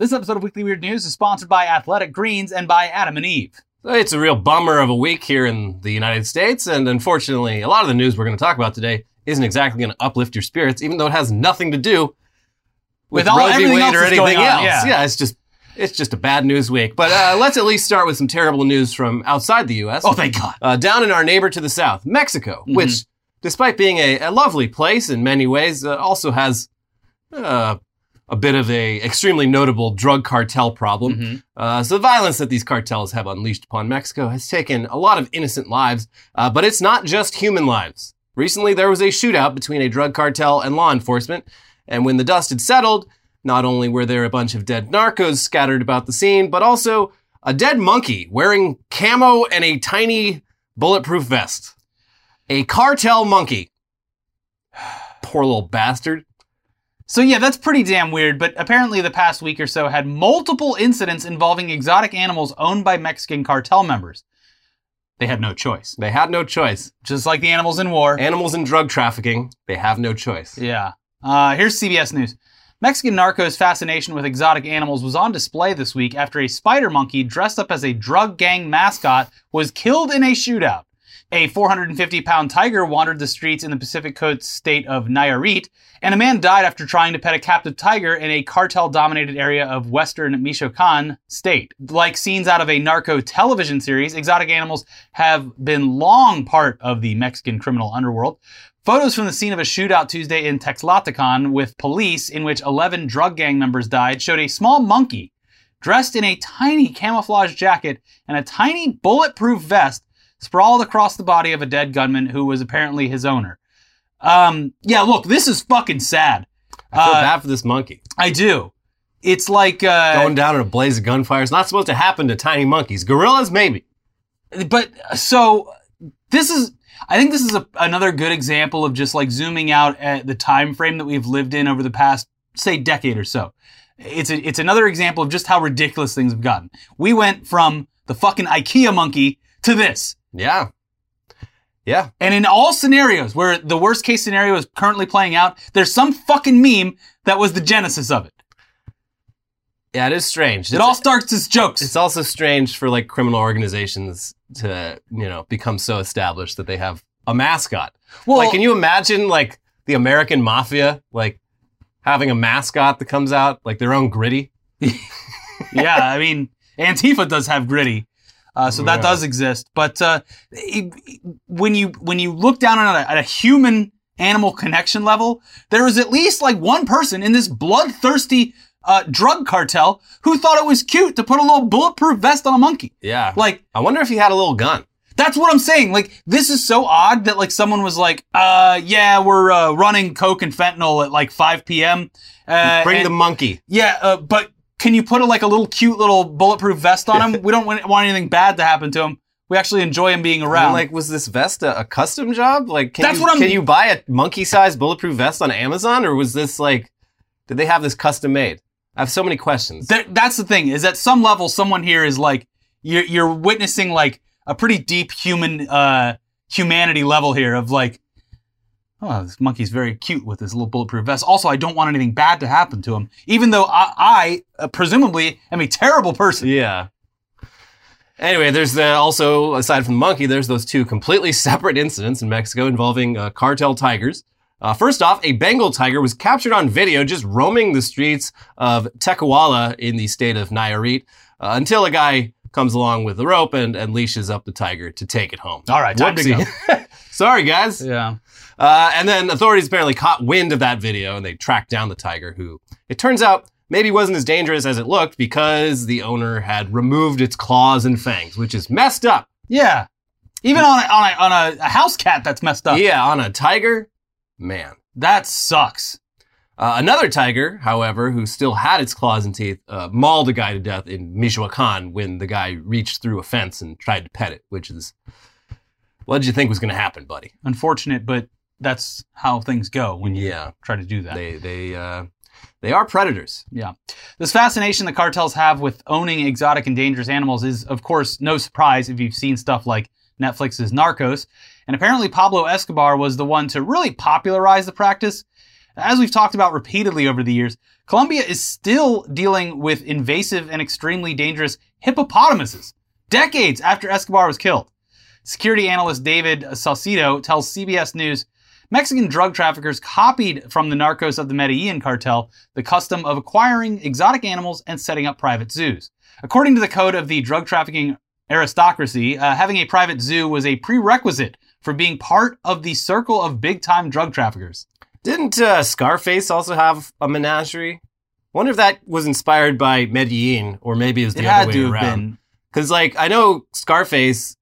This episode of Weekly Weird News is sponsored by Athletic Greens and by Adam and Eve. It's a real bummer of a week here in the United States, and unfortunately, a lot of the news we're going to talk about today isn't exactly going to uplift your spirits, even though it has nothing to do with, With all- everything Wade else or anything on, else. yeah. it's just it's just a bad news week. But uh, let's at least start with some terrible news from outside the U.S. Oh, thank God. uh, down in our neighbor to the south, Mexico, Mhm. which, despite being a, a lovely place in many ways, uh, also has uh, a bit of a extremely notable drug cartel problem. Mhm. Uh, so the violence that these cartels have unleashed upon Mexico has taken a lot of innocent lives, uh, but it's not just human lives. Recently, there was a shootout between a drug cartel and law enforcement, and when the dust had settled, not only were there a bunch of dead narcos scattered about the scene, but also a dead monkey wearing camo and a tiny bulletproof vest. A cartel monkey. Poor little bastard. So yeah, that's pretty damn weird, but apparently the past week or so had multiple incidents involving exotic animals owned by Mexican cartel members. They had no choice. They had no choice. Just like the animals in war. Animals in drug trafficking, they have no choice. Yeah. Uh, here's CBS News. Mexican narcos' fascination with exotic animals was on display this week after a spider monkey dressed up as a drug gang mascot was killed in a shootout. A 450 pound tiger wandered the streets in the Pacific coast state of Nayarit, and a man died after trying to pet a captive tiger in a cartel dominated area of western Michoacan state. Like scenes out of a narco television series, exotic animals have been long part of the Mexican criminal underworld. Photos from the scene of a shootout Tuesday in Texcaltitlan with police, in which 11 drug gang members died, showed a small monkey dressed in a tiny camouflage jacket and a tiny bulletproof vest sprawled across the body of a dead gunman who was apparently his owner. Um, yeah, look, this is fucking sad. I feel Uh, bad for this monkey. I do. It's like, uh, Going down in a blaze of gunfire It's not supposed to happen to tiny monkeys. Gorillas, maybe. but so this is i think this is a, another good example of just like zooming out at the time frame that we've lived in over the past say decade or so it's a, it's another example of just how ridiculous things have gotten we went from the fucking ikea monkey to this Yeah. Yeah. and in all scenarios where the worst case scenario is currently playing out there's some fucking meme that was the genesis of it Yeah, it is strange. it It's- all starts as jokes It's also strange for like criminal organizations to, you know, become so established that they have a mascot. well like, can you imagine like the American mafia, like having a mascot that comes out, like their own gritty? yeah, I mean, Antifa does have gritty, uh, so that does exist. But uh, it- when you when you look down on it at a human animal connection level, there is at least like one person in this bloodthirsty uh, drug cartel who thought it was cute to put a little bulletproof vest on a monkey. Yeah. Like I wonder if he had a little gun. that's what I'm saying. Like this is so odd that like someone was like, uh, yeah, we're uh, running coke and fentanyl at like 5 p.m. Uh, Bring and- the monkey. yeah, uh, but can you put a, like a little cute little bulletproof vest on him? we don't want, want anything bad to happen to him. We actually enjoy him being I around. mean, like, was this vest a, a custom job? Like, can That's you, what I'm- can you buy a monkey-sized bulletproof vest on Amazon, or was this like, did they have this custom made? I have so many questions. There- that's the thing is at some level, someone here is like you're you're witnessing like a pretty deep human uh humanity level here of like. Oh, this monkey's very cute with his little bulletproof vest. Also, I don't want anything bad to happen to him, even though I, I uh, presumably am a terrible person. Yeah. Anyway, there's uh, also, aside from the monkey, there's those two completely separate incidents in Mexico involving uh, cartel tigers. Uh, first off, a Bengal tiger was captured on video just roaming the streets of Tequila in the state of Nayarit uh, until a guy comes along with a rope and, and leashes up the tiger to take it home. All right, time to go. Sorry, guys. Yeah. Uh, and then authorities apparently caught wind of that video and they tracked down the tiger, who it turns out maybe wasn't as dangerous as it looked because the owner had removed its claws and fangs, which is messed up. Yeah. Even on a, on a, on a, a house cat that's messed up. Yeah, on a tiger, man. That sucks. Uh, another tiger, however, who still had its claws and teeth, uh, mauled a guy to death in Michoacan when the guy reached through a fence and tried to pet it, which is what did you think was going to happen, buddy? Unfortunate, but that's how things go when you Yeah, try to do that. they they uh, they are predators. Yeah. This fascination the cartels have with owning exotic and dangerous animals is, of course, no surprise if you've seen stuff like Netflix's Narcos. And apparently, Pablo Escobar was the one to really popularize the practice. As we've talked about repeatedly over the years, Colombia is still dealing with invasive and extremely dangerous hippopotamuses, decades after Escobar was killed. Security analyst David Saucedo tells CBS News Mexican drug traffickers copied from the narcos of the Medellin cartel the custom of acquiring exotic animals and setting up private zoos. According to the code of the drug trafficking aristocracy, uh, having a private zoo was a prerequisite for being part of the circle of big time drug traffickers. Didn't uh, Scarface also have a menagerie? Wonder if that was inspired by Medellin, or maybe it was the It other had way to have around. Because, like, I know Scarface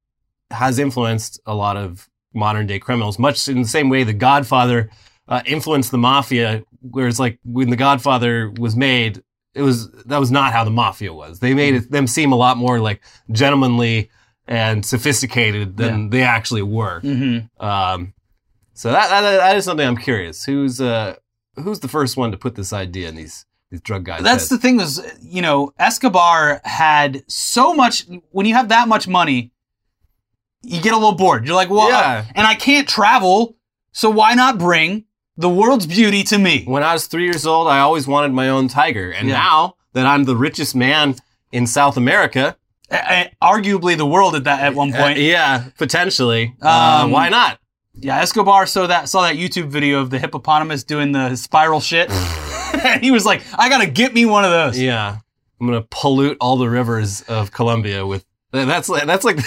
has influenced a lot of modern day criminals, much in the same way The Godfather uh, influenced the mafia. Whereas, like, when The Godfather was made, it was that was not how the mafia was. They made it, them seem a lot more like gentlemanly and sophisticated than they actually were. Mm-hmm. Um, so that, that that is something I'm curious. Who's uh who's the first one to put this idea in these these drug guys? That's heads? the thing was, you know, Escobar had so much, when you have that much money, you get a little bored. You're like, well, Yeah. and I can't travel, so why not bring the world's beauty to me? when I was three years old, I always wanted my own tiger, and Yeah. now that I'm the richest man in South America, A- a- arguably the world at that at one uh, point. yeah, potentially, uh, Um, why not? Yeah, Escobar saw that saw that YouTube video of the hippopotamus doing the spiral shit. and he was like, I gotta get me one of those. Yeah, I'm gonna pollute all the rivers of Colombia with. That's like that's like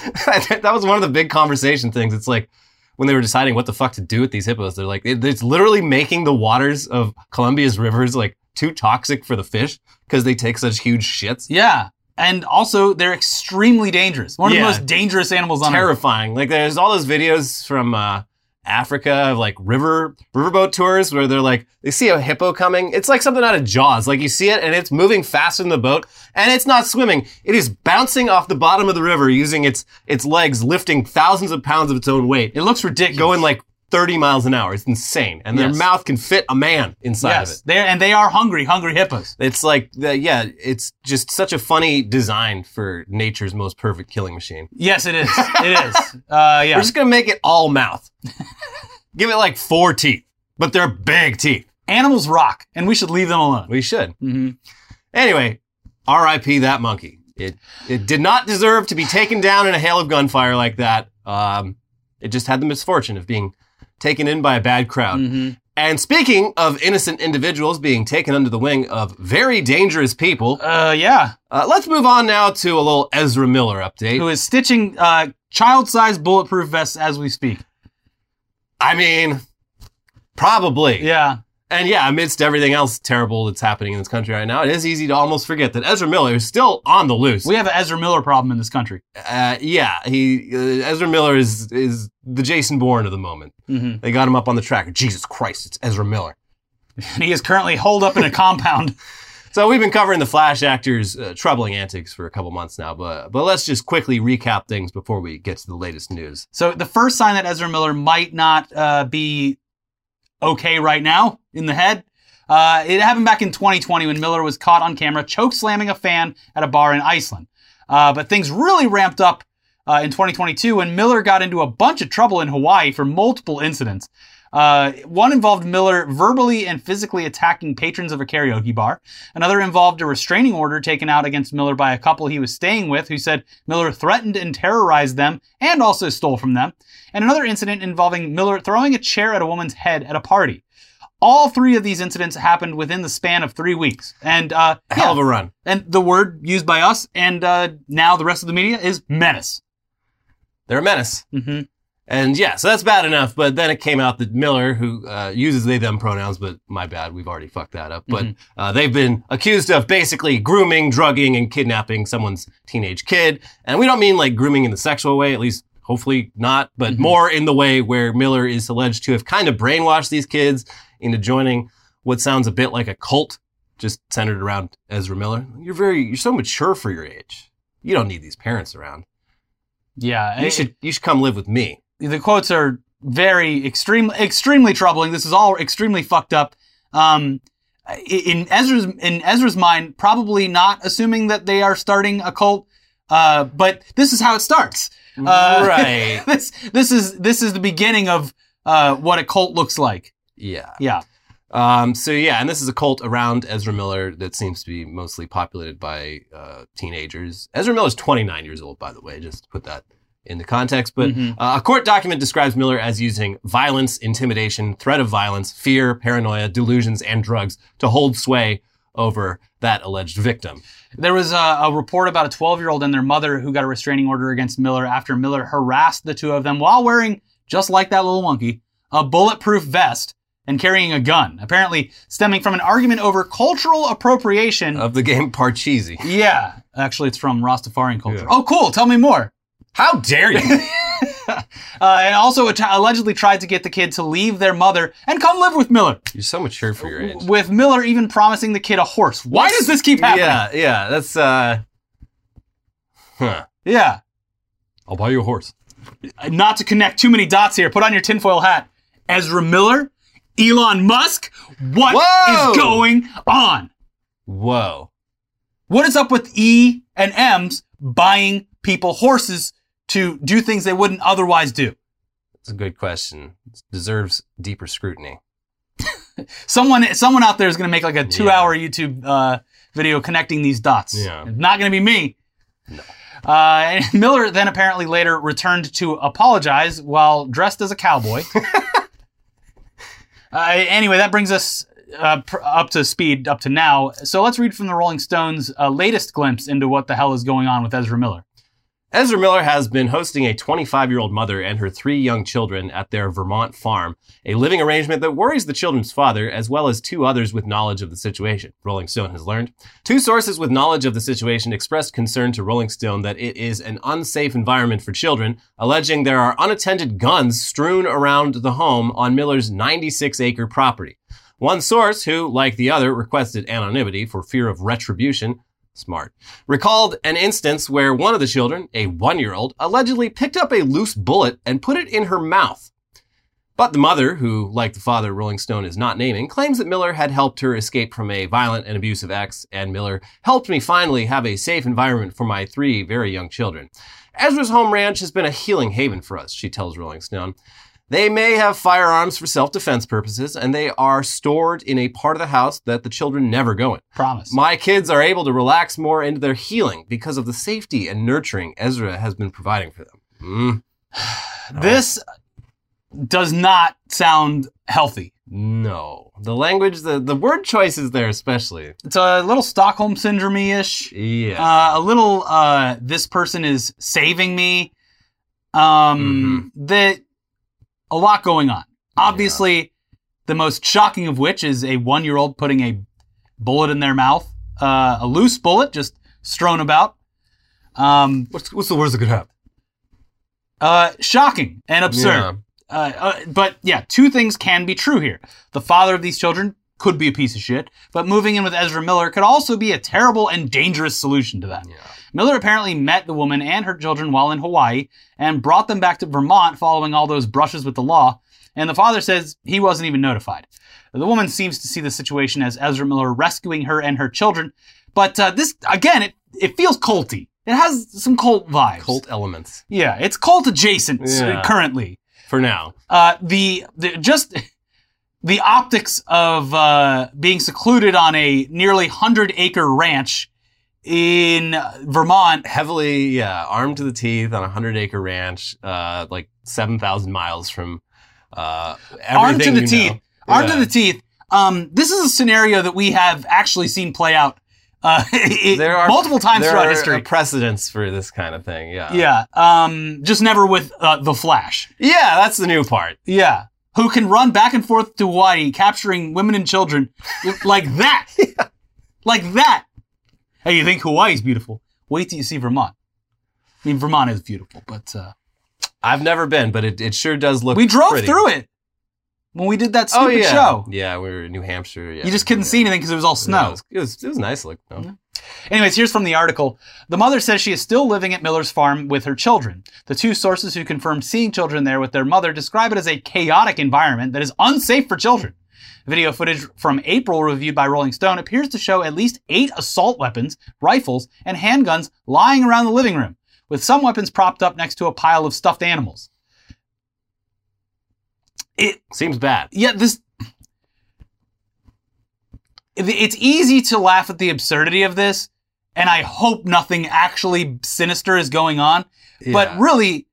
that was one of the big conversation things. It's like when they were deciding what the fuck to do with these hippos, they're like, it- it's literally making the waters of Colombia's rivers like too toxic for the fish because they take such huge shits. Yeah. And also they're extremely dangerous. One of Yeah. the most dangerous animals on earth. terrifying. Like there's all those videos from uh, Africa of like river riverboat tours where they're like they see a hippo coming. It's like something out of Jaws. Like you see it and it's moving faster than the boat, and it's not swimming. It is bouncing off the bottom of the river using its its legs, lifting thousands of pounds of its own weight, It looks ridiculous. going like 30 miles an hour. It's insane, and their Yes. mouth can fit a man inside of yes, it. they and they are hungry, hungry hippos. It's like, the, yeah, it's just such a funny design for nature's most perfect killing machine. Yes, it is. It is. Uh, yeah. We're just gonna make it all mouth. Give it like four teeth, but they're big teeth. Animals rock, and we should leave them alone. We should. hmm Anyway, R.I.P. that monkey. It it did not deserve to be taken down in a hail of gunfire like that. Um, it just had the misfortune of being taken in by a bad crowd. hmm And speaking of innocent individuals being taken under the wing of very dangerous people, Uh, yeah. uh, let's move on now to a little Ezra Miller update. Who is stitching uh, child-sized bulletproof vests as we speak? I mean, probably. Yeah. And yeah, amidst everything else terrible that's happening in this country right now, it is easy to almost forget that Ezra Miller is still on the loose. We have an Ezra Miller problem in this country. uh, yeah, he uh, Ezra Miller is is the Jason Bourne of the moment. hmm They got him up on the track. Jesus Christ, it's Ezra Miller. And he is currently holed up in a compound. So we've been covering the Flash actor's uh, troubling antics for a couple months now, but but let's just quickly recap things before we get to the latest news. So the first sign that Ezra Miller might not uh, be okay right now in the head, uh, it happened back in 2020 when Miller was caught on camera choke slamming a fan at a bar in Iceland. Uh, but things really ramped up uh, in 2022 when Miller got into a bunch of trouble in Hawaii for multiple incidents. Uh, one involved Miller verbally and physically attacking patrons of a karaoke bar. Another involved a restraining order taken out against Miller by a couple he was staying with who said Miller threatened and terrorized them and also stole from them. And another incident involving Miller throwing a chair at a woman's head at a party. All three of these incidents happened within the span of three weeks. And, uh, A hell yeah, of a run. and the word used by us and uh, now the rest of the media is menace. They're a menace. hmm And yeah, so that's bad enough. But then it came out that Miller, who uh, uses they them pronouns, but my bad, we've already fucked that up. But Mhm. uh, they've been accused of basically grooming, drugging, and kidnapping someone's teenage kid. And we don't mean like grooming in the sexual way, at least hopefully not, but Mhm. more in the way where Miller is alleged to have kind of brainwashed these kids into joining what sounds a bit like a cult, just centered around Ezra Miller. You're very, you're so mature for your age. You don't need these parents around. Yeah. You should, you should come live with me. The quotes are very extreme, extremely troubling. This is all extremely fucked up. Um, in Ezra's in Ezra's mind, probably not assuming that they are starting a cult. Uh, but this is how it starts. Uh, right. this this is this is the beginning of uh, what a cult looks like. Yeah. Yeah. Um, so yeah, and this is a cult around Ezra Miller that seems to be mostly populated by uh, teenagers. Ezra Miller is 29 years old, by the way, just to put that into context. But Mhm. uh, a court document describes Miller as using violence, intimidation, threat of violence, fear, paranoia, delusions, and drugs to hold sway over that alleged victim. There was a, a report about a 12 year old and their mother who got a restraining order against Miller after Miller harassed the two of them while wearing, just like that little monkey, a bulletproof vest and carrying a gun, apparently stemming from an argument over cultural appropriation. Of the game Parcheesi. yeah, actually, it's from Rastafarian culture. Yeah. Oh, cool. Tell me more. How dare you? uh, and also allegedly tried to get the kid to leave their mother and come live with Miller. You're so mature for your age. With Miller even promising the kid a horse. Why does this keep happening? Yeah, yeah, that's uh Huh. yeah. I'll buy you a horse. not to connect too many dots here, put on your tinfoil hat. Ezra Miller, Elon Musk, what is Whoa! going on? Whoa. What is up with E and M's buying people horses to do things they wouldn't otherwise do? That's a good question. It deserves deeper scrutiny. Someone, someone out there is going to make like a two-hour YouTube uh, video connecting these dots. Yeah. It's not going to be me. Uh, and Miller then apparently later returned to apologize while dressed as a cowboy. uh, anyway, that brings us uh, pr- up to speed up to now. So let's read from the Rolling Stones' uh, latest glimpse into what the hell is going on with Ezra Miller. Ezra Miller has been hosting a 25 year old mother and her three young children at their Vermont farm, a living arrangement that worries the children's father, as well as two others with knowledge of the situation, Rolling Stone has learned. Two sources with knowledge of the situation expressed concern to Rolling Stone that it is an unsafe environment for children, alleging there are unattended guns strewn around the home on Miller's 96 acre property. One source, who, like the other, requested anonymity for fear of retribution, smart, recalled an instance where one of the children, a one year old, allegedly picked up a loose bullet and put it in her mouth. But the mother, who, like the father Rolling Stone is not naming, claims that Miller had helped her escape from a violent and abusive ex, and Miller helped me finally have a safe environment for my three very young children. Ezra's home ranch has been a healing haven for us, she tells Rolling Stone. They may have firearms for self-defense purposes, and they are stored in a part of the house that the children never go in. Promise. My kids are able to relax more into their healing because of the safety and nurturing Ezra has been providing for them. Mm, this does not sound healthy. no. The language, the, the word choices there, especially. It's a little Stockholm syndrome ish. Yeah. uh, a little uh, this person is saving me um Mm-hmm. that a lot going on obviously the most shocking of which is a one year old putting a bullet in their mouth uh, a loose bullet just strewn about um what's, what's the worst that could happen? uh shocking and absurd uh, uh, but yeah, two things can be true here. The father of these children could be a piece of shit, but moving in with Ezra Miller could also be a terrible and dangerous solution to that. Yeah. Miller apparently met the woman and her children while in Hawaii and brought them back to Vermont following all those brushes with the law, and the father says he wasn't even notified. The woman seems to see the situation as Ezra Miller rescuing her and her children, but uh, this, again, it, it feels culty. It has some cult vibes. Cult elements Yeah, it's cult adjacent Yeah. currently for now. uh, the, the just the optics of uh, being secluded on a nearly hundred acre ranch in Vermont. Heavily, yeah, armed to the teeth on a hundred acre ranch, uh, like 7,000 miles from, uh, Armed to the teeth. know. Armed Yeah. to the teeth. Um, this is a scenario that we have actually seen play out uh, it- There are multiple times there throughout are history. precedents for this kind of thing. Yeah. yeah, um, just never with uh, the Flash. Yeah, that's the new part. Yeah. Who can run back and forth to Hawaii, capturing women and children like that. Like that. Hey, you think Hawaii's beautiful? Wait till you see Vermont. I mean, Vermont is beautiful, but uh, I've never been, but it, it sure does look. we drove pretty. through it when we did that Oh stupid yeah, show. yeah, we were in New Hampshire. Yeah, You just couldn't yeah. see anything because it was all Yeah, snow. it, was, it was it was nice look. No. Anyways, here's from the article. The mother says she is still living at Miller's farm with her children. The two sources who confirmed seeing children there with their mother describe it as a chaotic environment that is unsafe for children. Video footage from April reviewed by Rolling Stone appears to show at least eight assault weapons, rifles, and handguns lying around the living room, with some weapons propped up next to a pile of stuffed animals. It Seems bad. yeah, this it's easy to laugh at the absurdity of this, and I hope nothing actually sinister is going on. But really,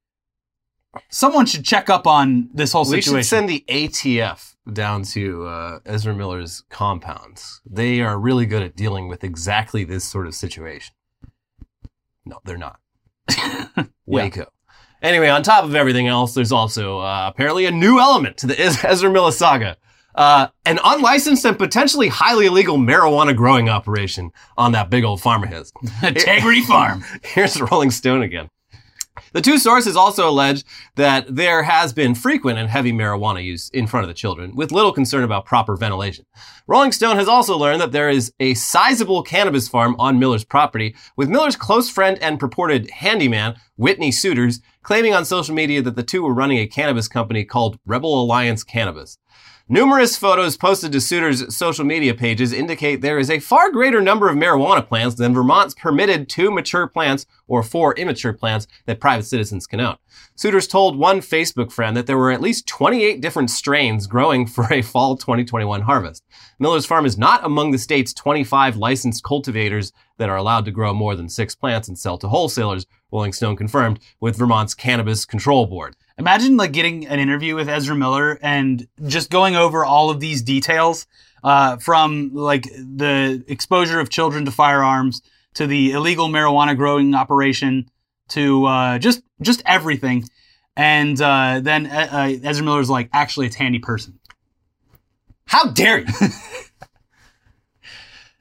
someone should check up on this whole situation. we should send the ATF down to uh, Ezra Miller's compounds. They are really good at dealing with exactly this sort of situation. No, they're not. Waco. Anyway, on top of everything else, there's also uh, apparently a new element to the Ezra Miller saga. Uh, an unlicensed and potentially highly illegal marijuana growing operation on that big old farm of his. Integrity Farm. Here's Rolling Stone again. The two sources also allege that there has been frequent and heavy marijuana use in front of the children, with little concern about proper ventilation. Rolling Stone has also learned that there is a sizable cannabis farm on Miller's property, with Miller's close friend and purported handyman, Whitney Suitors, claiming on social media that the two were running a cannabis company called Rebel Alliance Cannabis. Numerous photos posted to Suitors' social media pages indicate there is a far greater number of marijuana plants than Vermont's permitted two mature plants or four immature plants that private citizens can own. Suitors told one Facebook friend that there were at least 28 different strains growing for a fall 2021 harvest. Miller's farm is not among the state's 25 licensed cultivators that are allowed to grow more than six plants and sell to wholesalers, Rolling Stone confirmed with Vermont's Cannabis Control Board. Imagine like getting an interview with Ezra Miller and just going over all of these details uh, from like the exposure of children to firearms to the illegal marijuana growing operation to uh, just just everything. And uh, then uh, uh, Ezra Miller's like, actually, it's handy person. How dare you?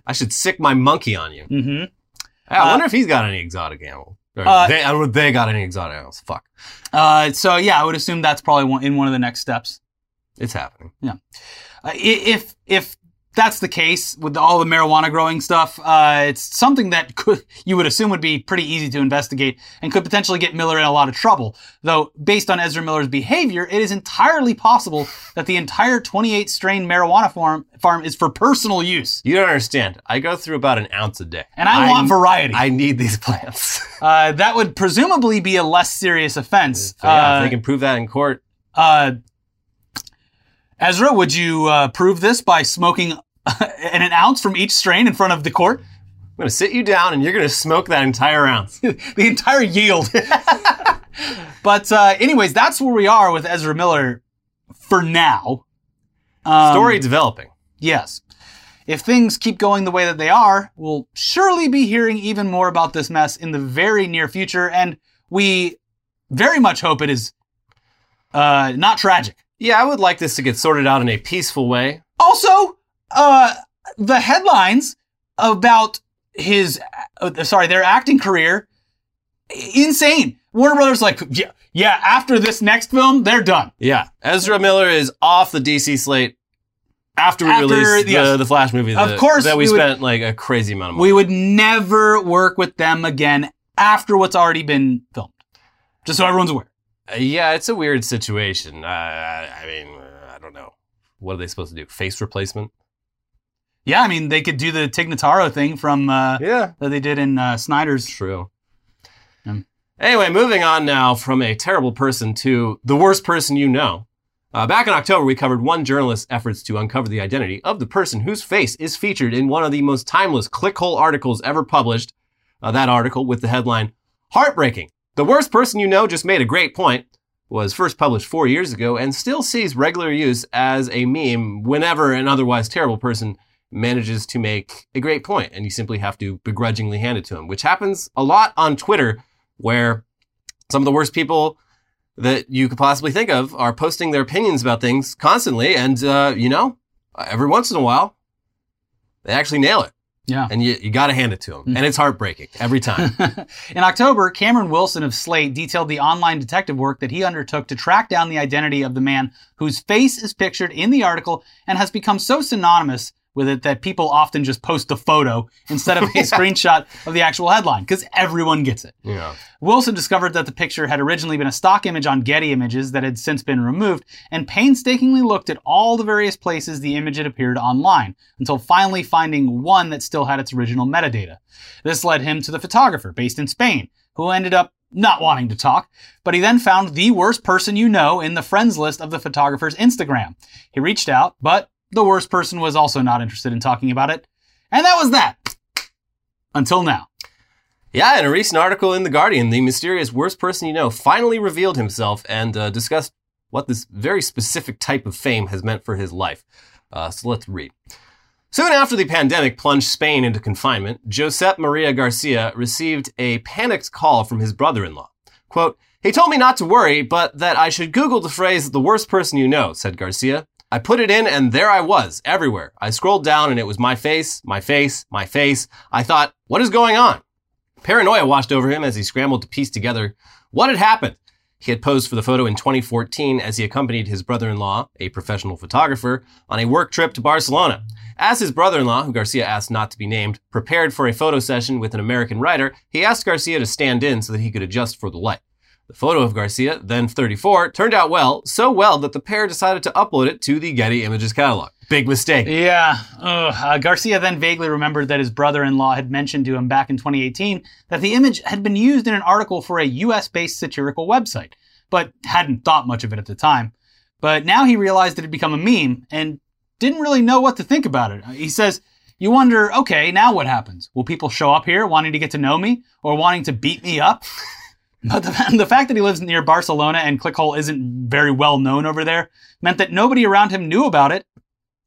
I should sick my monkey on you. Mm-hmm. I wonder if he's got any exotic animals. Or Uh, they, I don't, they got any exotic animals. Fuck. Uh, so yeah, I would assume that's probably one, in one of the next steps. It's happening. Uh, if if that's the case with all the marijuana growing stuff, uh, it's something that could you would assume would be pretty easy to investigate and could potentially get Miller in a lot of trouble. Though, based on Ezra Miller's behavior, it is entirely possible that the entire 28 strain marijuana farm farm is for personal use, You don't understand. I go through about an ounce a day. and I, want variety. I need these plants. uh, that would presumably be a less serious offense. So, yeah, Uh, if they can prove that in court. Ezra, would you uh, prove this by smoking an, an ounce from each strain in front of the court? I'm going to sit you down and you're going to smoke that entire ounce. the entire yield. but uh, anyways, that's where we are with Ezra Miller for now. Um, Story developing. Yes. If things keep going the way that they are, we'll surely be hearing even more about this mess in the very near future, and we very much hope it is uh, not tragic. Yeah, I would like this to get sorted out in a peaceful way. Also, uh, the headlines about his, uh, sorry, their acting career, insane. Warner Brothers like, yeah, yeah. After this next film, they're done. Yeah, Ezra Miller is off the DC slate after we After- released the, the Flash movie. Of that- course that we, we would- spent like a crazy amount of money. We would never work with them again after what's already been filmed. Just so everyone's aware. Yeah, it's a weird situation. Uh, I mean, I don't know. What are they supposed to do? Face replacement? Yeah, I mean, they could do the Tig Notaro thing from uh, Yeah, that they did in uh, Snyder's. true. Um, Anyway, moving on now from a terrible person to the worst person you know. Uh, back in October, we covered one journalist's efforts to uncover the identity of the person whose face is featured in one of the most timeless clickhole articles ever published. Uh, that article with the headline, Heartbreaking. The worst person you know just made a great point. Was first published four years ago and still sees regular use as a meme whenever an otherwise terrible person manages to make a great point, and you simply have to begrudgingly hand it to him, which happens a lot on Twitter, where some of the worst people that you could possibly think of are posting their opinions about things constantly, and uh, you know, every once in a while, they actually nail it, Yeah. and you you got to hand it to him. and it's heartbreaking every time. In October, Cameron Wilson of Slate detailed the online detective work that he undertook to track down the identity of the man whose face is pictured in the article and has become so synonymous with it that people often just post a photo instead of a screenshot of the actual headline because everyone gets it. know, Wilson discovered that the picture had originally been a stock image on Getty Images that had since been removed and painstakingly looked at all the various places the image had appeared online until finally finding one that still had its original metadata. This led him to the photographer based in Spain, who ended up not wanting to talk, but he then found the worst person you know in the friends list of the photographer's Instagram. He reached out, but the worst person was also not interested in talking about it. And that was that. Until now. Yeah, in a recent article in The Guardian, the mysterious worst person you know finally revealed himself and uh, discussed what this very specific type of fame has meant for his life. Uh, so let's read. Soon after the pandemic plunged Spain into confinement, Josep Maria Garcia received a panicked call from his brother in law. Quote, He told me not to worry, but that I should Google the phrase the worst person you know, said Garcia. I put it in and there I was, everywhere. I scrolled down and it was my face, my face, my face. I thought, what is going on? Paranoia washed over him as he scrambled to piece together what had happened. He had posed for the photo in 2014 as he accompanied his brother-in-law, a professional photographer, on a work trip to Barcelona. As his brother-in-law, who Garcia asked not to be named, prepared for a photo session with an American writer, he asked Garcia to stand in so that he could adjust for the light. The photo of Garcia, then 34, turned out well, so well that the pair decided to upload it to the Getty Images catalog. Big mistake. Yeah. Uh, Garcia then vaguely remembered that his brother in law had mentioned to him back in 2018 that the image had been used in an article for a US based satirical website, but hadn't thought much of it at the time. But now he realized it had become a meme and didn't really know what to think about it. He says, You wonder, okay, now what happens? Will people show up here wanting to get to know me or wanting to beat me up? But the, the, fact that he lives near Barcelona and Clickhole isn't very well known over there meant that nobody around him knew about it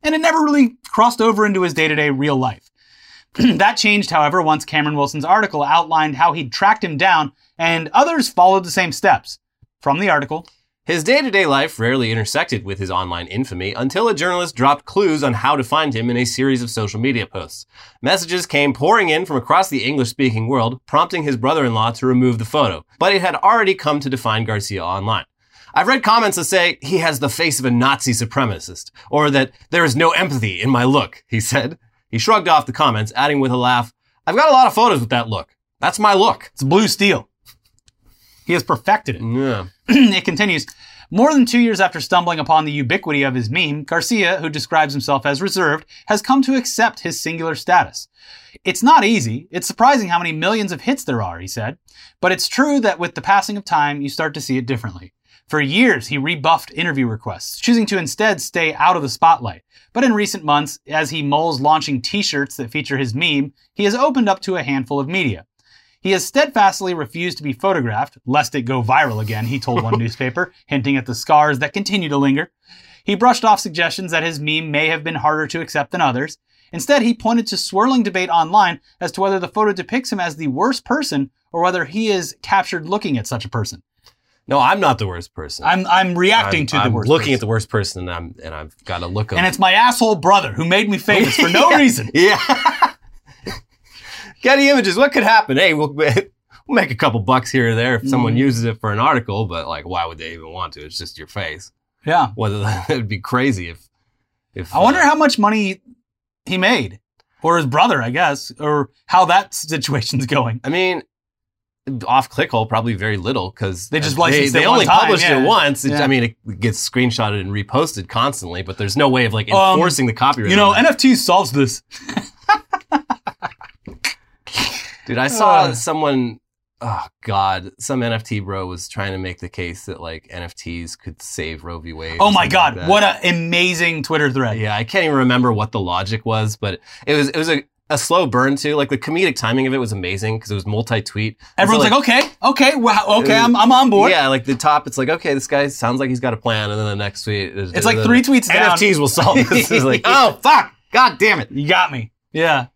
and it never really crossed over into his day to day real life. that changed, however, once Cameron Wilson's article outlined how he'd tracked him down, and others followed the same steps. From the article, his day to day life rarely intersected with his online infamy until a journalist dropped clues on how to find him in a series of social media posts. Messages came pouring in from across the English speaking world, prompting his brother in law to remove the photo, but it had already come to define Garcia online. I've read comments that say he has the face of a Nazi supremacist, or that there is no empathy in my look, he said. He shrugged off the comments, adding with a laugh, I've got a lot of photos with that look. That's my look. It's blue steel. He has perfected it. Yeah. it continues. More than two years after stumbling upon the ubiquity of his meme, Garcia, who describes himself as reserved, has come to accept his singular status. It's not easy. It's surprising how many millions of hits there are, he said. But it's true that with the passing of time, you start to see it differently. For years, he rebuffed interview requests, choosing to instead stay out of the spotlight. But in recent months, as he mulls launching t-shirts that feature his meme, he has opened up to a handful of media. He has steadfastly refused to be photographed, lest it go viral again, he told one newspaper, hinting at the scars that continue to linger. He brushed off suggestions that his meme may have been harder to accept than others. Instead, he pointed to swirling debate online as to whether the photo depicts him as the worst person or whether he is captured looking at such a person. No, I'm not the worst person. I'm I'm reacting I'm, to the worst I'm worst. looking person. at the worst person, and I'm and I've got to look. and it's my asshole brother who made me famous for no Yeah. reason. yeah. Getty Images. What could happen? Hey, we'll, we'll make a couple bucks here or there if someone Mhm. uses it for an article, but like, why would they even want to? It's just your face. Yeah, Whether that would be crazy if if I wonder uh, how much money he made, or his brother, I guess, or how that situation's going. I mean, off clickhole probably very little because They just they, licensed they it only time, published yeah. it once. It- Yeah. I mean, it gets screenshotted and reposted constantly, but there's no way of like Um, enforcing the copyright. You know. NFT solves this. Dude, I saw Uh. someone. Oh God, some NFT bro was trying to make the case that like NFTs could save Roe v. Wade. Oh my god, like what an amazing Twitter thread. Yeah, I can't even remember what the logic was, but it was it was a, a slow burn too. Like the comedic timing of it was amazing because it was multi-tweet. And so, Everyone's like, okay, okay, wow, okay, I'm, I'm on board. Yeah, like the top, it's like okay, this guy sounds like he's got a plan, and then the next tweet, is, It's like three tweets down. NFTs will solve this. It's like oh fuck, god damn it. You got me. Yeah.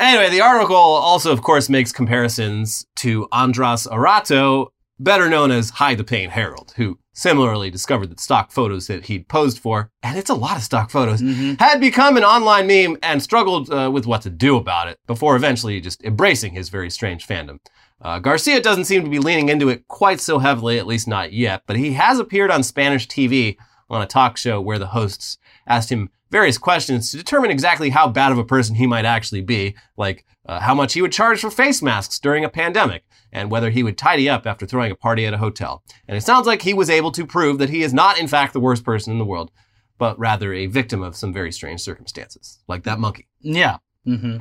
Anyway, the article also, of course, makes comparisons to Andras Arato, better known as Hide the Pain Harold, who similarly discovered that stock photos that he'd posed for, and it's a lot of stock photos, Mhm. had become an online meme and struggled uh, with what to do about it before eventually just embracing his very strange fandom. Uh, Garcia doesn't seem to be leaning into it quite so heavily, at least not yet, but he has appeared on Spanish TV on a talk show where the hosts asked him various questions to determine exactly how bad of a person he might actually be, like uh, how much he would charge for face masks during a pandemic, and whether he would tidy up after throwing a party at a hotel. And it sounds like he was able to prove that he is not, in fact, the worst person in the world, but rather a victim of some very strange circumstances, like that monkey. Yeah. Mm-hmm.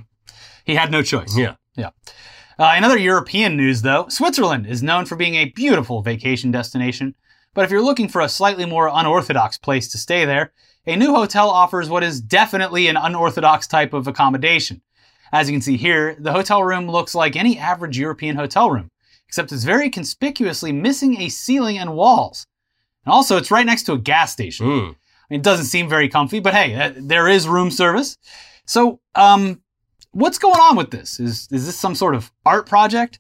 He had no choice. Yeah. Yeah. Uh, in other European news, though, Switzerland is known for being a beautiful vacation destination. But if you're looking for a slightly more unorthodox place to stay there, a new hotel offers what is definitely an unorthodox type of accommodation. As you can see here, the hotel room looks like any average European hotel room, except it's very conspicuously missing a ceiling and walls. And also, it's right next to a gas station. Mm. It doesn't seem very comfy, but hey, uh, there is room service. So, um, what's going on with this? Is is this some sort of art project?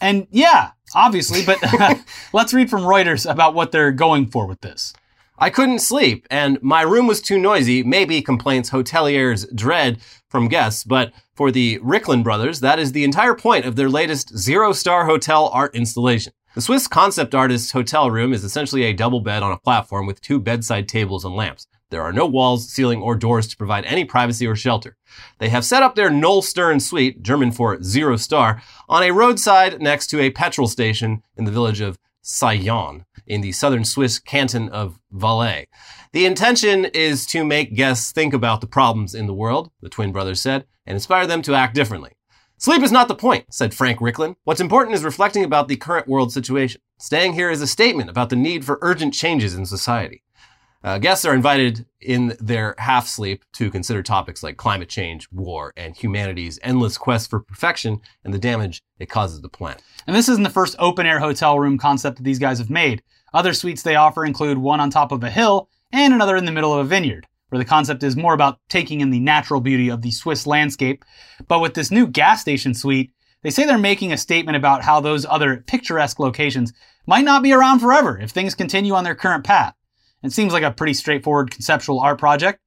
And yeah, obviously, but let's read from Reuters about what they're going for with this. I couldn't sleep, and my room was too noisy, maybe complaints hoteliers dread from guests, but for the Riklin brothers, that is the entire point of their latest zero star hotel art installation. The Swiss concept artist's hotel room is essentially a double bed on a platform with two bedside tables and lamps. There are no walls, ceiling, or doors to provide any privacy or shelter. They have set up their Null Stern suite, German for zero star, on a roadside next to a petrol station in the village of Saillon in the southern Swiss canton of Valais. The intention is to make guests think about the problems in the world, the twin brothers said, and inspire them to act differently. Sleep is not the point, said Frank Riklin. What's important is reflecting about the current world situation. Staying here is a statement about the need for urgent changes in society. Uh, guests are invited in their half sleep to consider topics like climate change, war, and humanity's endless quest for perfection and the damage it causes the planet. And this isn't the first open air hotel room concept that these guys have made. Other suites they offer include one on top of a hill and another in the middle of a vineyard, where the concept is more about taking in the natural beauty of the Swiss landscape. But with this new gas station suite, they say they're making a statement about how those other picturesque locations might not be around forever if things continue on their current path. It seems like a pretty straightforward conceptual art project.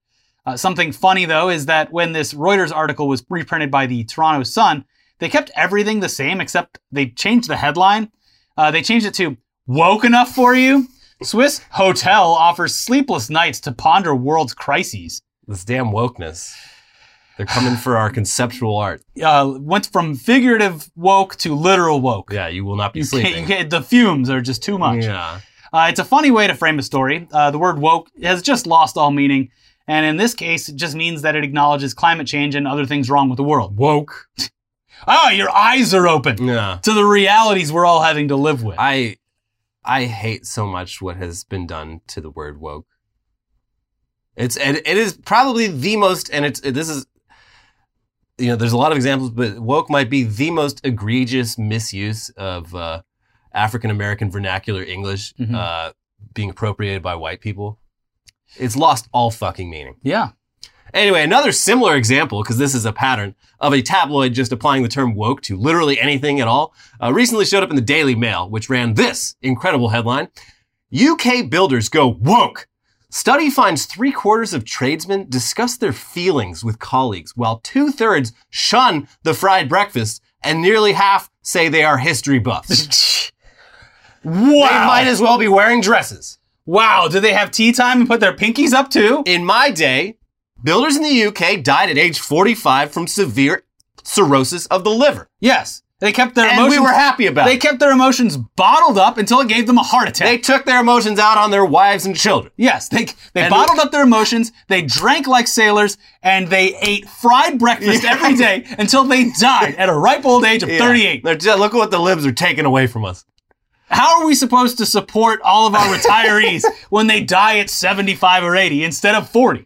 Uh, something funny though is that when this Reuters article was reprinted by the Toronto Sun, they kept everything the same except they changed the headline. Uh, they changed it to "Woke enough for you." Swiss hotel offers sleepless nights to ponder world's crises. This damn wokeness. They're coming for our conceptual art. Uh, went from figurative woke to literal woke. Yeah, you will not be You can't, sleeping. you can't, the fumes are just too much. Yeah. Uh, it's a funny way to frame a story. Uh, the word woke has just lost all meaning. And in this case, it just means that it acknowledges climate change and other things wrong with the world. Woke. Oh, your eyes are open Yeah. to the realities we're all having to live with. I I hate so much what has been done to the word woke. It's it, it is probably the most and it's it, this is you know there's a lot of examples but woke might be the most egregious misuse of uh, African American vernacular English Mhm. uh, being appropriated by white people. It's lost all fucking meaning. yeah. Anyway, another similar example, because this is a pattern of a tabloid just applying the term woke to literally anything at all, uh, recently showed up in the Daily Mail, which ran this incredible headline UK builders go woke. Study finds three quarters of tradesmen discuss their feelings with colleagues, while two thirds shun the fried breakfast, and nearly half say they are history buffs. They Wow. might as well be wearing dresses. wow. Do they have tea time and put their pinkies up too? In my day, builders in the UK died at age 45 from severe cirrhosis of the liver. Yes. They kept their And emotions. we were happy about They it. kept their emotions bottled up until it gave them a heart attack. They took their emotions out on their wives and children. Yes, they they And- bottled up their emotions, they drank like sailors, and they ate fried breakfast Yeah. every day until they died at a ripe old age of 38. They're just, look at what the libs are taking away from us. How are we supposed to support all of our retirees when they die at 75 or 80 instead of 40?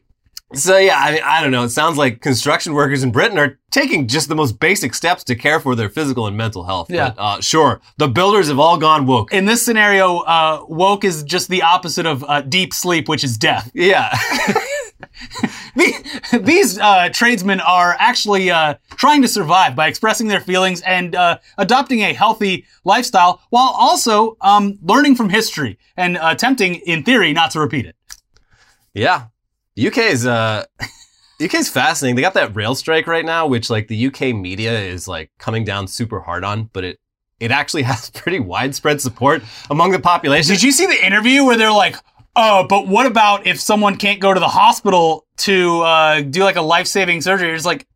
So yeah, I mean, I don't know. It sounds like construction workers in Britain are taking just the most basic steps to care for their physical and mental health. Yeah. But, uh, sure, the builders have all gone woke. In this scenario, uh, woke is just the opposite of uh, deep sleep, which is death. Yeah. The- These uh, tradesmen are actually uh, trying to survive by expressing their feelings and uh, adopting a healthy lifestyle while also um, learning from history and attempting, in theory, not to repeat it. yeah. UK is, uh, UK is fascinating. They got that rail strike right now, which like the UK media is like coming down super hard on, but it, it actually has pretty widespread support among the population. Did you see the interview where they're like, oh, but what about if someone can't go to the hospital to uh, do like a life saving surgery? It's like,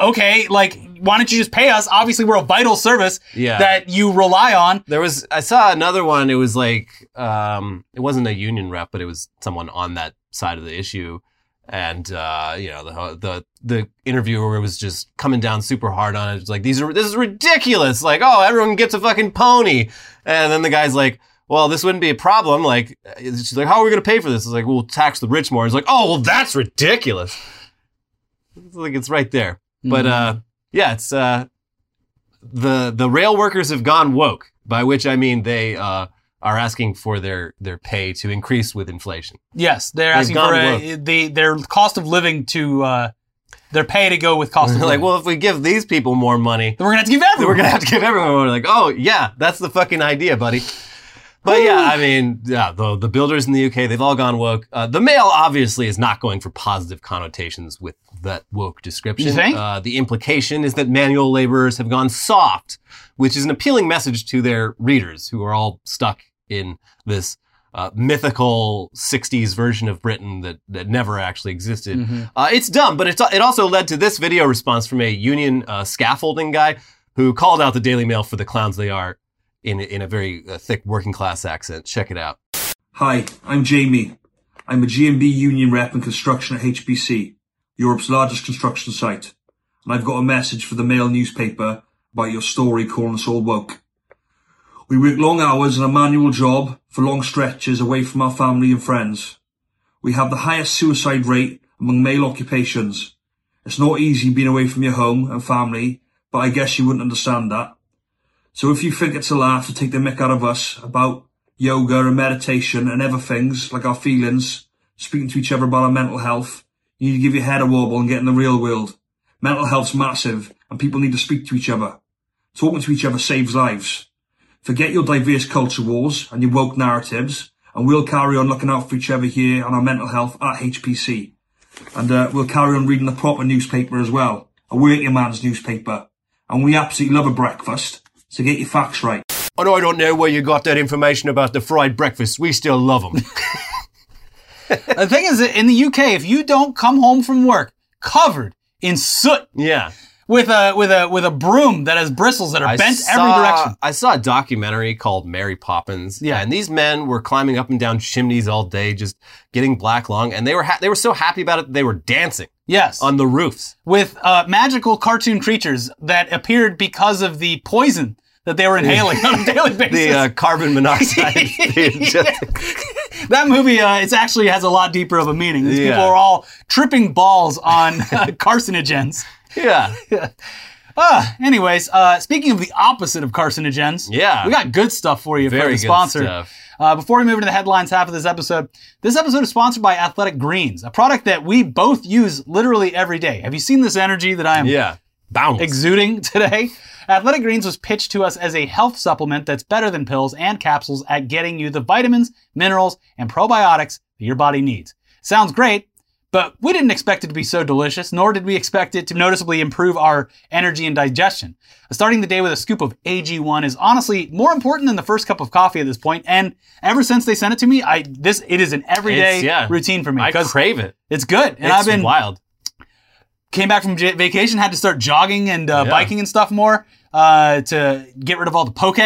okay, like, why don't you just pay us? Obviously, we're a vital service Yeah. that you rely on. There was I saw another one. It was like um, it wasn't a union rep, but it was someone on that side of the issue, and uh, you know the the the interviewer was just coming down super hard on it. It's like these are this is ridiculous. Like oh everyone gets a fucking pony, and then the guy's like. Well, this wouldn't be a problem. Like, uh, she's like, how are we going to pay for this? It's like, we'll tax the rich more. It's like, oh, well, that's ridiculous. It's like, it's right there. But, Mm-hmm. uh, yeah, it's, uh, the, the rail workers have gone woke, by which I mean they, uh, are asking for their, their pay to increase with inflation. Yes, they're They've asking for a, the their cost of living to uh, their pay to go with cost of like, living. well, if we give these people more money, then we're gonna have to give everyone. we're gonna have to give everyone more. Like, oh yeah, that's the fucking idea, buddy. But yeah, I mean, yeah, the the builders in the UK, they've all gone woke. Uh, the mail obviously is not going for positive connotations with that woke description. You think? Uh, the implication is that manual laborers have gone soft, which is an appealing message to their readers who are all stuck in this uh, mythical 60s version of Britain that, that never actually existed. Mhm. Uh, it's dumb, but it's, it also led to this video response from a union uh, scaffolding guy who called out the Daily Mail for the clowns they are in, in a very uh, thick working class accent. Check it out. Hi, I'm Jamie. I'm a GMB union rep in construction at HPC, Europe's largest construction site. And I've got a message for the Mail newspaper about your story calling us all woke. We work long hours in a manual job for long stretches away from our family and friends. We have the highest suicide rate among male occupations. It's not easy being away from your home and family, but I guess you wouldn't understand that. So if you think it's a laugh to take the mick out of us about yoga and meditation and other things like our feelings, speaking to each other about our mental health, you need to give your head a wobble and get in the real world. Mental health's massive and people need to speak to each other. Talking to each other saves lives. Forget your diverse culture wars and your woke narratives and we'll carry on looking out for each other here on our mental health at HPC. And uh, we'll carry on reading the proper newspaper as well, a working man's newspaper. And we absolutely love a breakfast, so get your facts right. And I don't know where you got that information about the fried breakfast. We still love them. the thing is, that in the UK, if you don't come home from work covered in soot yeah. with a with a with a broom that has bristles that are I bent saw- every direction, I saw a documentary called Mary Poppins. Yeah. And these men were climbing up and down chimneys all day, just getting black lung. And they were, ha- they were so happy about it they were dancing yes, on the roofs. with uh, magical cartoon creatures that appeared because of the poison that they were inhaling on a daily basis. The uh, carbon monoxide. that movie, uh, it's actually has a lot deeper of a meaning. These Yeah. people are all tripping balls on uh, carcinogens. yeah. Uh, anyways, uh, speaking of the opposite of carcinogens, Yeah. we got good stuff for you for Very the good sponsor. stuff. Uh, before we move into the headlines half of this episode, this episode is sponsored by Athletic Greens, a product that we both use literally every day. Have you seen this energy that I am Yeah. Bounce. exuding today? Athletic Greens was pitched to us as a health supplement that's better than pills and capsules at getting you the vitamins, minerals, and probiotics that your body needs. Sounds great, but we didn't expect it to be so delicious, nor did we expect it to noticeably improve our energy and digestion. Starting the day with a scoop of AG1 is honestly more important than the first cup of coffee at this point, and ever since they sent it to me, I this it is an everyday yeah. routine for me I crave it. it's good. And it's I've been wild. came back from j- vacation, had to start jogging and uh, Yeah. biking and stuff more uh, to get rid of all the poke.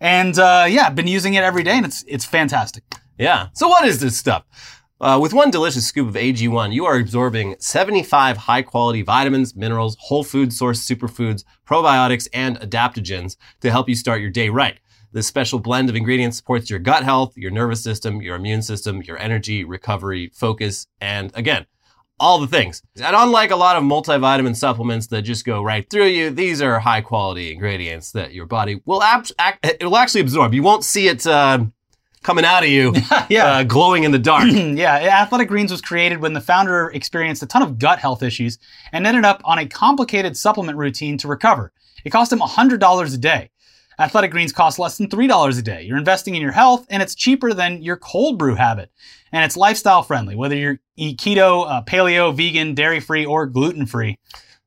And uh, yeah, I've been using it every day, and it's it's fantastic. Yeah. So what is this stuff? Uh, with one delicious scoop of AG1, you are absorbing 75 high quality vitamins, minerals, whole food source superfoods, probiotics, and adaptogens to help you start your day right. This special blend of ingredients supports your gut health, your nervous system, your immune system, your energy, recovery, focus, and again, all the things. And unlike a lot of multivitamin supplements that just go right through you, these are high quality ingredients that your body will ab- act, it will actually absorb. You won't see it uh, coming out of you, Yeah. uh, glowing in the dark. yeah, Athletic Greens was created when the founder experienced a ton of gut health issues and ended up on a complicated supplement routine to recover. It cost him $100 a day. Athletic Greens cost less than $3 a day. You're investing in your health, and it's cheaper than your cold brew habit. And it's lifestyle friendly, whether you're eat keto, uh, paleo, vegan, dairy free, or gluten free.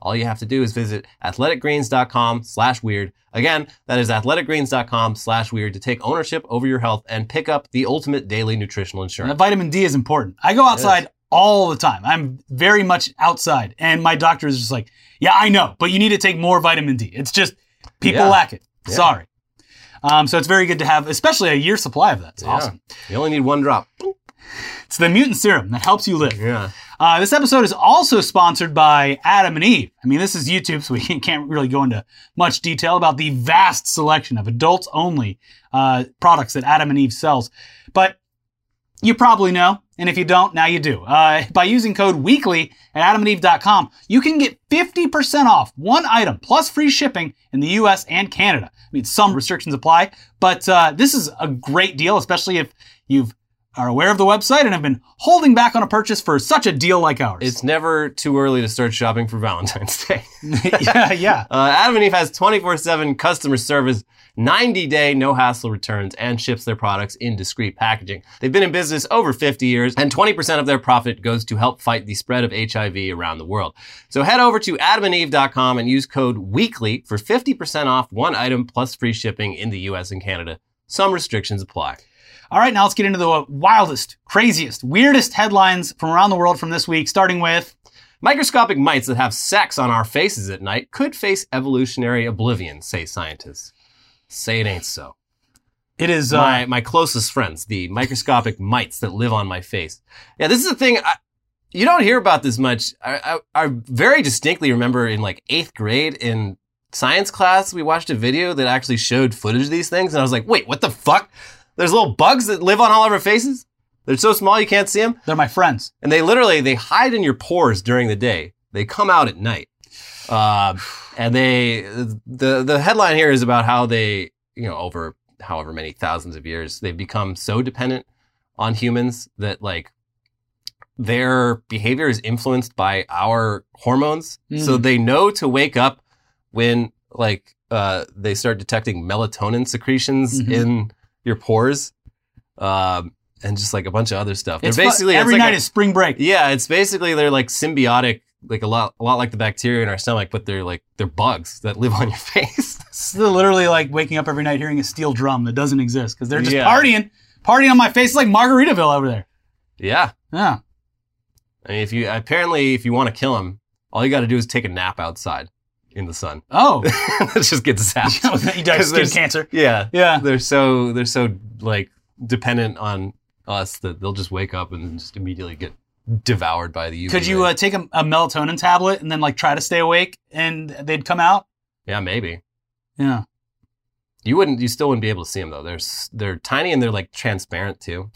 All you have to do is visit athleticgreens.com slash weird. Again, that is athleticgreens.com slash weird to take ownership over your health and pick up the ultimate daily nutritional insurance. vitamin D is important. I go outside all the time. I'm very much outside, and my doctor is just like, "Yeah, I know, but you need to take more vitamin D." It's just People Yeah. lack it. Yeah. Sorry. Um, so it's very good to have, especially a year supply of that. It's Yeah. awesome. You only need one drop. It's the mutant serum that helps you live. Yeah. Uh, this episode is also sponsored by Adam and Eve. I mean, this is YouTube, so we can't really go into much detail about the vast selection of adults only uh, products that Adam and Eve sells. But you probably know, and if you don't, now you do. Uh, by using code WEEKLY at adamandeve.com, you can get 50% off one item plus free shipping in the US and Canada. I mean, some restrictions apply, but uh, this is a great deal, especially if you've are aware of the website and have been holding back on a purchase for such a deal like ours. It's never too early to start shopping for Valentine's Day. yeah, yeah. Uh, Adam and Eve has 24-7 customer service, 90-day no-hassle returns, and ships their products in discreet packaging. They've been in business over 50 years, and 20% of their profit goes to help fight the spread of HIV around the world. So head over to adamandeve.com and use code WEEKLY for 50% off one item plus free shipping in the US and Canada. Some restrictions apply. All right, now let's get into the wildest, craziest, weirdest headlines from around the world from this week, starting with Microscopic mites that have sex on our faces at night could face evolutionary oblivion, say scientists. Say it ain't so. it is uh, my my closest friends, the microscopic mites that live on my face. Yeah, this is the thing. I, you don't hear about this much. I, I, I very distinctly remember in like eighth grade in science class, we watched a video that actually showed footage of these things, and I was like, wait, what the fuck? There's little bugs that live on all of our faces. They're so small you can't see them, they're my friends. and they literally they hide in your pores during the day. They come out at night. Um, and they the the headline here is about how they you know over however many thousands of years they've become so dependent on humans that like their behavior is influenced by our hormones so Mm. they know to wake up when like uh, they start detecting melatonin secretions Mhm. in your pores um, and just like a bunch of other stuff It's they're basically every it's like night a- is spring break. yeah, it's basically they're like symbiotic, like a lot, a lot like the bacteria in our stomach, but they're like they're bugs that live on your face. It's literally like waking up every night hearing a steel drum that doesn't exist because they're just Yeah. partying, partying on my face. It's like Margaritaville over there. yeah, Yeah. I mean, if you apparently if you want to kill them, all you got to do is take a nap outside in the sun. Oh, Let's just get zapped. you die skin cancer. Yeah, Yeah. they're so they're so like dependent on us that they'll just wake up and just immediately get devoured by the UV. Could you uh, take a, a melatonin tablet and then like try to stay awake and they'd come out? yeah, maybe. Yeah. You wouldn't. You still wouldn't be able to see them though. They're they're tiny and they're like transparent too.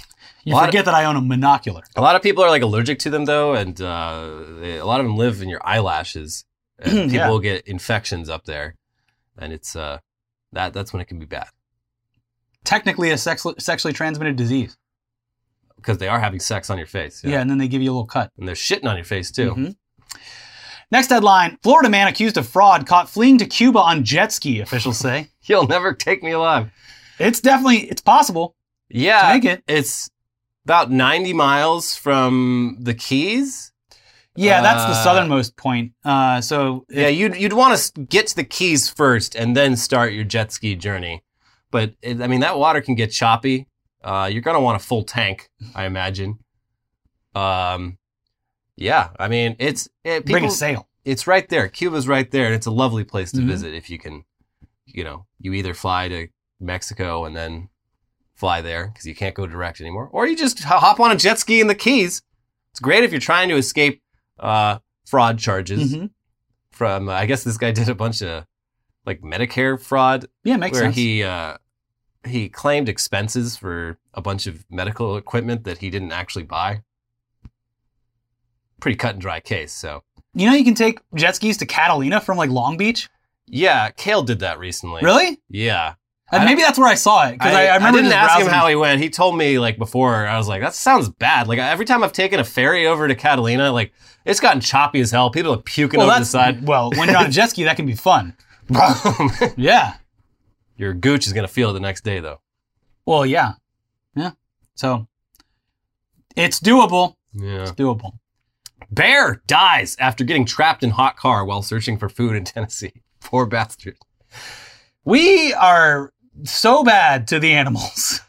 You lot of- forget that I own a monocular. A lot of people are like allergic to them though, and uh, they, a lot of them live in your eyelashes, people Yeah. get infections up there, and it's uh, that that's when it can be bad Technically a sex- sexually transmitted disease. because they are having sex on your face, Yeah. and then they give you a little cut. and they're shitting on your face too. Mhm. Next headline Florida man accused of fraud caught fleeing to Cuba on jet ski, officials say. he'll never take me alive. it's definitely, it's possible Yeah, to make it. it's about ninety miles from the Keys. Yeah, that's the Uh, southernmost point. Uh, so, Yeah, you'd you'd want to get to the Keys first and then start your jet ski journey. But it, I mean, that water can get choppy. Uh, you're gonna want a full tank, I imagine. Um, yeah, I mean, it's it, bring a sail. it's right there. Cuba's right there, and it's a lovely place to Mhm. visit if you can. You know, you either fly to Mexico and then fly there because you can't go direct anymore, or you just hop on a jet ski in the Keys. It's great if you're trying to escape uh, fraud charges Mhm. from uh, I guess this guy did a bunch of like Medicare fraud Yeah, makes where sense. he uh, he claimed expenses for a bunch of medical equipment that he didn't actually buy. Pretty cut and dry case. So you know, you can take jet skis to Catalina from like Long Beach. yeah, Kale did that recently. Really? Yeah. And maybe that's where I saw it because I, I, remember didn't ask him how he went. He told me like before. I was like, that sounds bad. Like every time I've taken a ferry over to Catalina, like it's gotten choppy as hell. People are puking Well, over the side. well, when you're on a jet ski, that can be fun. Yeah. Your gooch is gonna feel it the next day though. Well, yeah, yeah. So it's doable. Yeah. It's doable. Bear dies after getting trapped in hot car while searching for food in Tennessee. Poor bastard. We are so bad to the animals.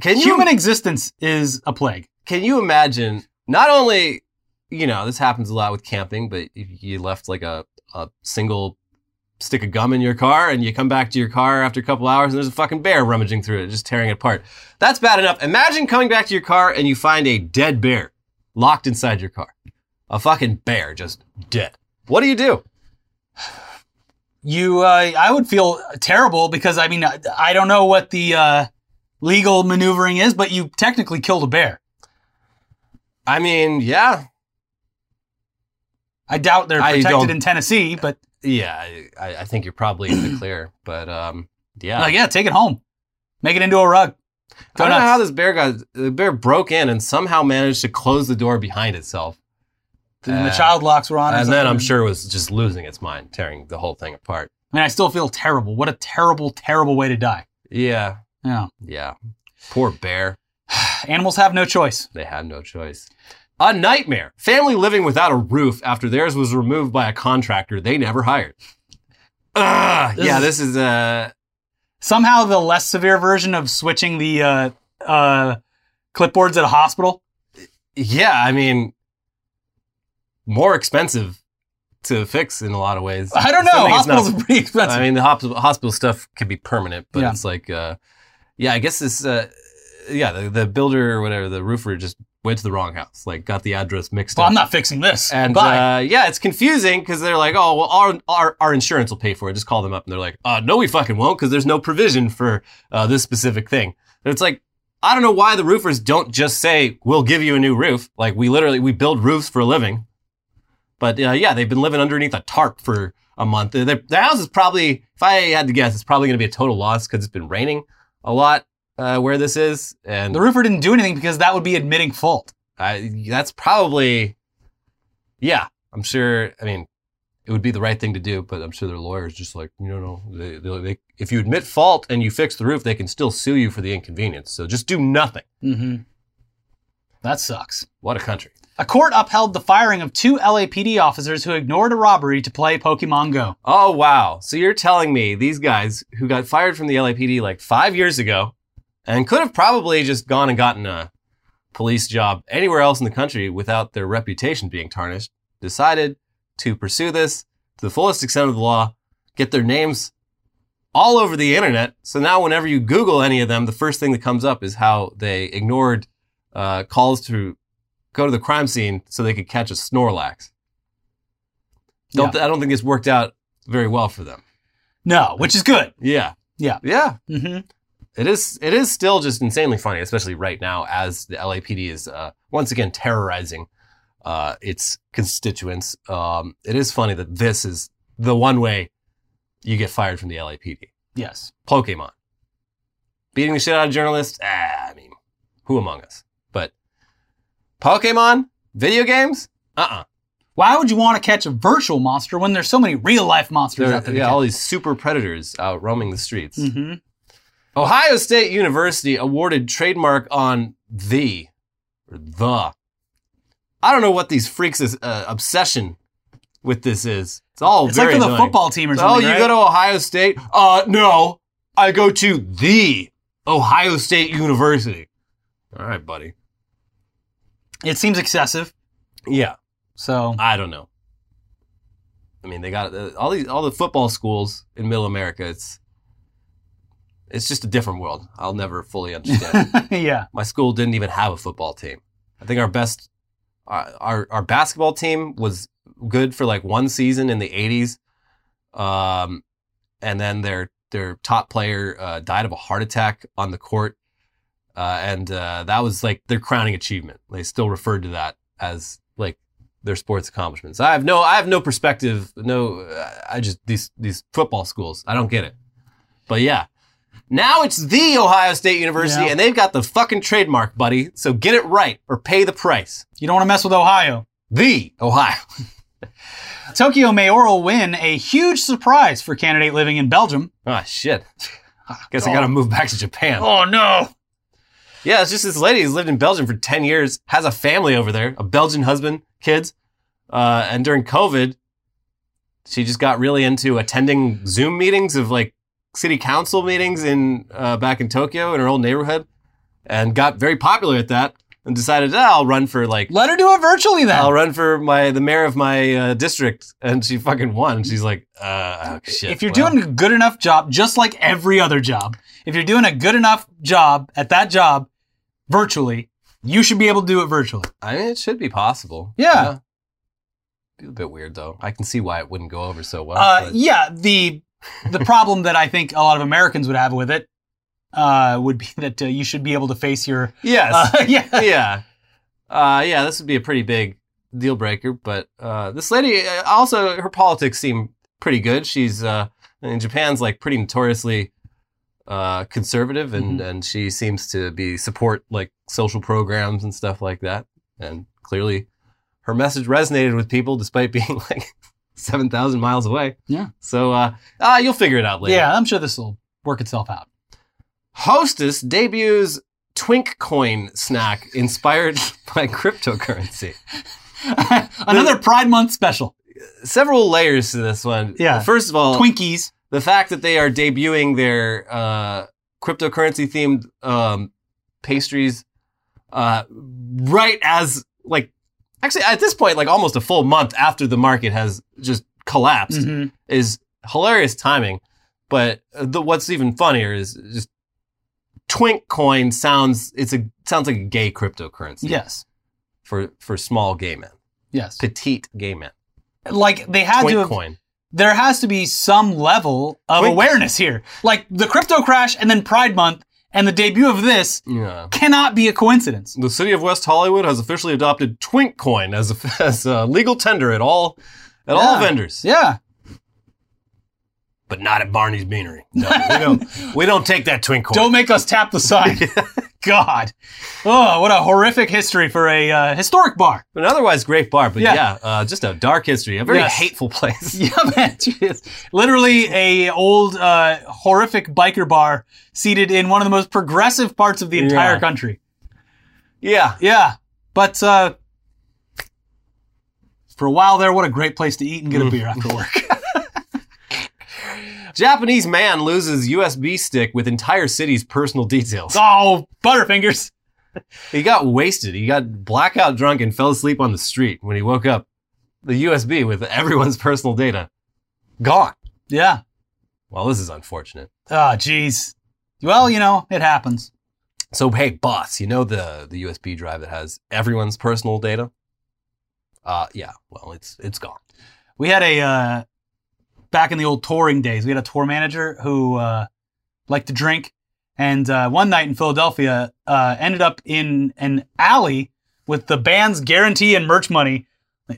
Can you Human existence is a plague. can you imagine not only you know this happens a lot with camping but if you left like a, a single stick a gum in your car and you come back to your car after a couple hours and there's a fucking bear rummaging through it, just tearing it apart. That's bad enough. Imagine coming back to your car and you find a dead bear locked inside your car. A fucking bear just dead. What do you do? You, uh, I would feel terrible because I mean, I, I don't know what the uh, legal maneuvering is, but you technically killed a bear. I mean, yeah, I doubt they're I protected don't- in Tennessee, but yeah. I, I think you're probably in the clear, but um, yeah. like, yeah, take it home, make it into a rug. Go I don't know how this bear got. The bear broke in and somehow managed to close the door behind itself. And the Uh, child locks were on. And then I'm sure it was just losing its mind, tearing the whole thing apart. I mean, I still feel terrible. What a terrible, terrible way to die. Yeah, Yeah. yeah. Poor bear. Animals have no choice. They had no choice. A nightmare. Family living without a roof after theirs was removed by a contractor they never hired. Ugh, This yeah, is- this is uh Somehow, the less severe version of switching the uh, uh, clipboards at a hospital. yeah, I mean more expensive to fix in a lot of ways. I don't know. Something is not- Hospitals are pretty expensive. I mean, the hospital stuff can be permanent, but Yeah. it's like, uh, yeah, I guess this, uh, yeah, the, the builder or whatever, the roofer just went to the wrong house, like got the address mixed up. well, up. I'm not fixing this. and uh, yeah, it's confusing because they're like, oh, well, our, our our insurance will pay for it. Just call them up, and they're like, uh, no, we fucking won't because there's no provision for uh, this specific thing. And it's like, I don't know why the roofers don't just say, we'll give you a new roof. Like we literally we build roofs for a living. But uh, yeah, they've been living underneath a tarp for a month. Their, their house is probably, if I had to guess, it's probably going to be a total loss because it's been raining a lot uh, where this is, and the roofer didn't do anything because that would be admitting fault. I, that's probably, yeah, I'm sure. I mean, it would be the right thing to do, but I'm sure their lawyers just like, you know, they, they, they, if you admit fault and you fix the roof, they can still sue you for the inconvenience. So just do nothing. Mm-hmm. That sucks. What a country. A court upheld the firing of two LAPD officers who ignored a robbery to play Pokemon Go. Oh, wow. So you're telling me these guys who got fired from the LAPD like five years ago and could have probably just gone and gotten a police job anywhere else in the country without their reputation being tarnished, decided to pursue this to the fullest extent of the law, get their names all over the internet. So now whenever you Google any of them, the first thing that comes up is how they ignored uh, calls to go to the crime scene so they could catch a Snorlax. Don't I don't think it's worked out very well for them. No, which is good. Yeah. Yeah. Yeah. Mm-hmm. It is it is still just insanely funny, especially right now as the LAPD is uh, once again terrorizing uh, its constituents. Um, it is funny that this is the one way you get fired from the LAPD. Yes. Pokemon. Beating the shit out of journalists, ah, I mean, who among us? But Pokemon? Video games? Uh-uh. Why would you want to catch a virtual monster when there's so many real life monsters There, out there? to yeah, all these super predators out roaming the streets. Mhm. Ohio State University awarded trademark on the or the. I don't know what these freaks' uh, obsession with this is. It's all It's like for the annoying. football team or Oh, something. Oh, you right? go to Ohio State? Uh, no, I go to the Ohio State University. All right, buddy. It seems excessive. Yeah, So I don't know. I mean, they got uh, all these all the football schools in Middle America. It's it's just a different world. I'll never fully understand. yeah. my school didn't even have a football team. I think our best, our, our, our basketball team was good for like one season in the 80s. Um, and then their, their top player, uh, died of a heart attack on the court. Uh, and, uh, that was like their crowning achievement. They still referred to that as like their sports accomplishments. I have no, I have no perspective. No, I just, these, these football schools, I don't get it. But yeah, now it's the Ohio State University, Yeah. and they've got the fucking trademark, buddy. So get it right or pay the price. You don't want to mess with Ohio. The Ohio. Tokyo mayoral win, a huge surprise for candidate living in Belgium. Ah, shit. Guess I gotta move back to Japan. Oh no. Yeah, it's just this lady who's lived in Belgium for 10 years, has a family over there, a Belgian husband, kids. Uh, and during COVID, she just got really into attending Zoom meetings of like city council meetings in uh, back in Tokyo in her old neighborhood and got very popular at that. and decided, "Ah, I'll run for like Let her do it virtually then. I'll run for my the mayor of my uh, district, and she fucking won. She's like, uh, oh, shit. if you're well, doing a good enough job, just like every other job, if you're doing a good enough job at that job virtually, you should be able to do it virtually. I mean, it should be possible. Yeah. Be a bit weird though. I can see why it wouldn't go over so well. Uh, but- yeah, the the problem that I think a lot of Americans would have with it uh, would be that uh, you should be able to face your yes. uh, yeah yeah. Uh, yeah, this would be a pretty big deal breaker. But uh, this lady, also, her politics seem pretty good. She's uh, in Japan's like pretty notoriously uh, conservative, and Mhm. and she seems to be support like social programs and stuff like that. And clearly, her message resonated with people despite being like seven thousand miles away. Yeah. So uh, uh, you'll figure it out later. yeah. I'm sure this will work itself out. Hostess debuts Twink coin snack inspired by cryptocurrency. Another Pride Month special. Several layers to this one. Yeah. First of all, Twinkies. The fact that they are debuting their uh, cryptocurrency themed um, pastries uh, right as like actually at this point like almost a full month after the market has just collapsed Mhm. is hilarious timing. But the, what's even funnier is just Twink coin sounds it's a sounds like a gay cryptocurrency. Yes. For for small gay men, Yes. petite gay men. Like they had to Twink have, coin. There has to be some level of Twink- awareness here. Like the crypto crash and then Pride Month and the debut of this Yeah. cannot be a coincidence. The city of West Hollywood has officially adopted Twink coin as a, as a legal tender at all at all vendors, Yeah. but not at Barney's Beanery. No, we don't. we don't take that Twink coin. Don't make us tap the sign. God. Oh, what a horrific history for a uh, historic bar. An otherwise great bar, but Yeah. yeah, uh, just a dark history, a very Yes. hateful place. Yeah, man. Jeez. Literally a old uh, horrific biker bar seated in one of the most progressive parts of the entire Yeah. country. Yeah, Yeah. But uh, for a while there, what a great place to eat and get a beer after work. Japanese man loses USB stick with entire city's personal details. oh, Butterfingers. He got wasted. He got blackout drunk and fell asleep on the street. When he woke up, the USB with everyone's personal data gone. Yeah. Well, this is unfortunate. Oh, jeez. Well, you know, it happens. So hey, boss, you know the the USB drive that has everyone's personal data? Uh yeah, well, it's it's gone. We had a uh, back in the old touring days. We had a tour manager who uh, liked to drink, and uh, one night in Philadelphia, uh, ended up in an alley with the band's guarantee and merch money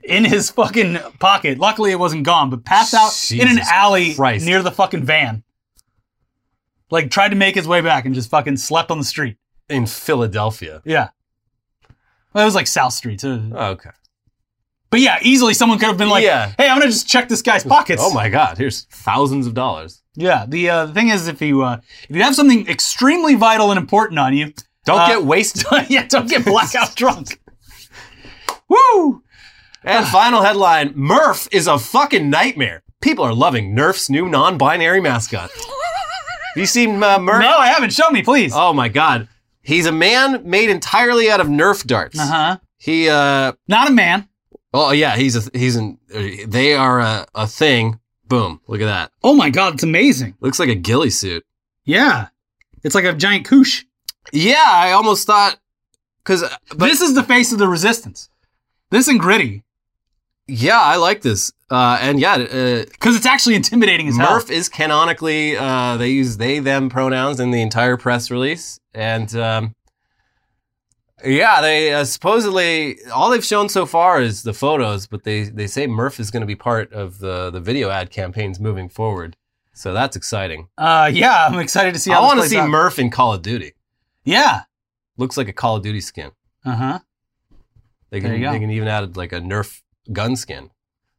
in his fucking pocket. Luckily, it wasn't gone, but passed out in an alley Christ. near the fucking van. Like tried to make his way back and just fucking slept on the street. In Philadelphia. Yeah. Well, it was like South Street. so- Oh, okay. But yeah, easily someone could have been like, Yeah. "Hey, I'm gonna just check this guy's pockets." Oh my god, here's thousands of dollars. Yeah. The uh, the thing is, if you uh, if you have something extremely vital and important on you, Don't Uh, get wasted. yeah, don't get blackout drunk. Woo! And final headline, Murph is a fucking nightmare. People are loving Nerf's new non-binary mascot. Have you seen uh, Murph? No, I haven't. Show me, please. Oh my god. He's a man made entirely out of Nerf darts. Uh huh. He uh Not a man. Oh yeah, he's a he's an uh, they are a, a thing. Boom! Look at that. Oh my god, it's amazing. Looks like a ghillie suit. Yeah, it's like a giant koosh. Yeah, I almost thought because this is the face of the resistance. This and gritty, yeah, I like this. Uh, and yeah, uh, because it's actually intimidating as hell. Murph is canonically uh, they use they them pronouns in the entire press release, and um, yeah, they uh, supposedly all they've shown so far is the photos, but they they say Murph is going to be part of the the video ad campaigns moving forward. So that's exciting. Uh, yeah, I'm excited to see. How I want to see out. Murph in Call of Duty. Yeah. Looks like a Call of Duty skin. Uh huh. They There can you go. they can even add like a Nerf gun skin.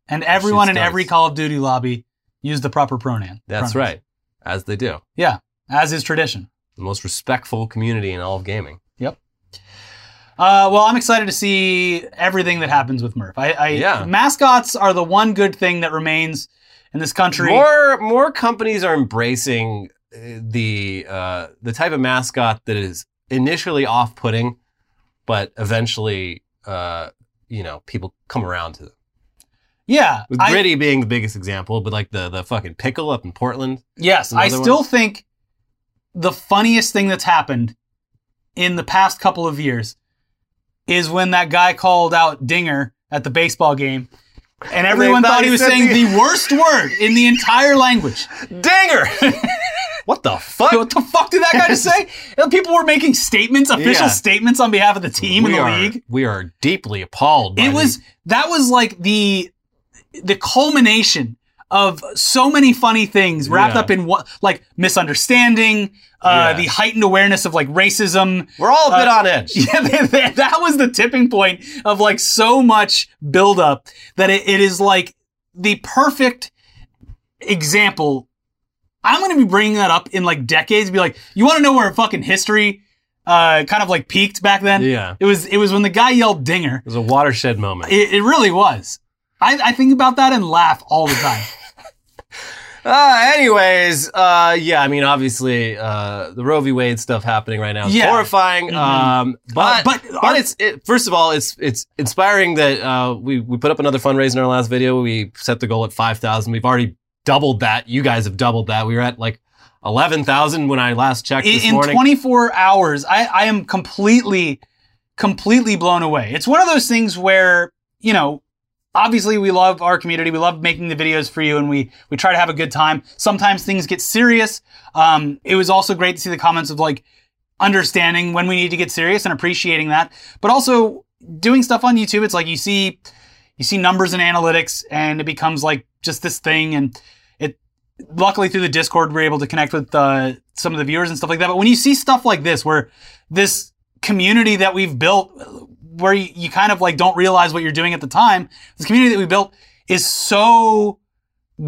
And everyone in every. Call of Duty lobby use the proper pronoun. That's pronouns. right, as they do. Yeah, as is tradition. The most respectful community in all of gaming. Uh, well, I'm excited to see everything that happens with Murph. I, I Yeah. mascots are the one good thing that remains in this country. More more companies are embracing uh, the uh, the type of mascot that is initially off putting, but eventually, uh, you know, people come around to them. Yeah, With I- Gritty being the biggest example, but like the the fucking pickle up in Portland. Yes, I still one? think the funniest thing that's happened in the past couple of years is when that guy called out Dinger at the baseball game. And everyone thought thought he was saying the- the worst word in the entire language. Dinger. what the fuck? What the fuck did that guy just say? And People were making statements, official Yeah. statements on behalf of the team we in the are, league. We are deeply appalled. By It was that was like the the culmination of so many funny things wrapped Yeah. up in what like misunderstanding, uh, Yeah. the heightened awareness of like racism. We're all a bit uh, on edge. Yeah, they- they- that was the tipping point of like so much buildup that it, it is like the perfect example. I'm going to be bringing that up in like decades. Be like, you want to know where fucking history, uh, kind of like peaked back then? Yeah. It was it was when the guy yelled "dinger." It was a watershed moment. It, it really was. I, I think about that and laugh all the time. Uh, anyways, uh, yeah, I mean, obviously, uh, the Roe v. Wade stuff happening right now is Yeah. horrifying. Mhm. Um, but, Uh, but but our- it's, it, first of all, it's, it's inspiring that, uh, we, we put up another fundraiser in our last video. We set the goal at 5,000. We've already doubled that. You guys have doubled that. We were at like 11,000 when I last checked in, this in morning. 24 hours, I, I am completely, completely blown away. It's one of those things where, you know, obviously we love our community. We love making the videos for you and we, we try to have a good time. Sometimes things get serious. Um, it was also great to see the comments of like understanding when we need to get serious and appreciating that, but also doing stuff on YouTube. It's like you see, you see numbers and analytics and it becomes like just this thing and it luckily through the discord we're able to connect with uh, some of the viewers and stuff like that but when you see stuff like this where this community that we've built where you, you kind of like don't realize what you're doing at the time this community that we built is so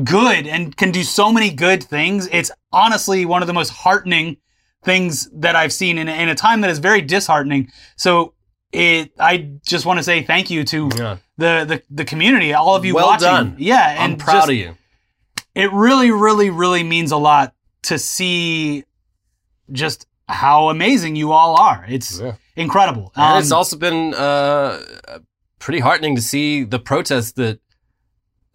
good and can do so many good things it's honestly one of the most heartening things that i've seen in, a- in a time that is very disheartening so it i just want to say thank you to yeah. the the, the community, all of you Well watching. done. Yeah, and I'm proud just- of you. It really, really, really means a lot to see just how amazing you all are. It's Yeah. Incredible. And Um, it's also been uh, pretty heartening to see the protests that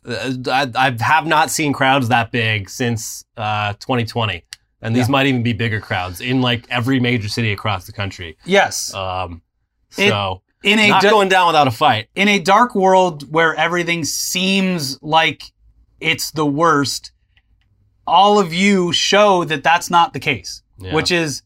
uh, I, I have not seen crowds that big since uh, 2020. And these Yeah. might even be bigger crowds in like every major city across the country. yes, Um, It- so in a not da- going down without a fight. in a dark world where everything seems like it's the worst, all of you show that that's not the case. Yeah. which is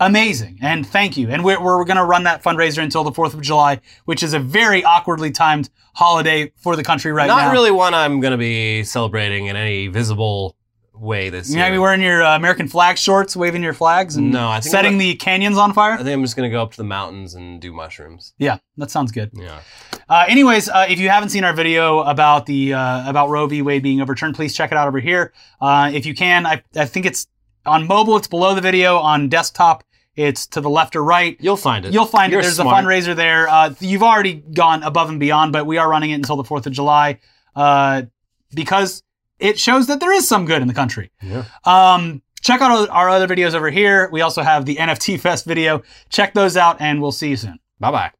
amazing. And thank you. And we're, we're going to run that fundraiser until the 4th of July, which is a very awkwardly timed holiday for the country right not now. Not really one I'm going to be celebrating in any visible way this You year. might be wearing your uh, American flag shorts, waving your flags, and No, I think setting I'm the canyons on fire. I think I'm just going to go up to the mountains and do mushrooms. Yeah, that sounds good. Yeah. Uh, anyways, uh, if you haven't seen our video about the uh, about Roe v. Wade being overturned, please check it out over here. Uh, if you can, I, I think it's on mobile. It's below the video. On desktop, it's to the left or right. You'll find it. You'll find You're it. There's smart. a fundraiser there. Uh, you've already gone above and beyond, but we are running it until the 4th of July uh, because it shows that there is some good in the country. Yeah. Um, check out our- our other videos over here. We also have the NFT Fest video. Check those out, and we'll see you soon. Bye bye.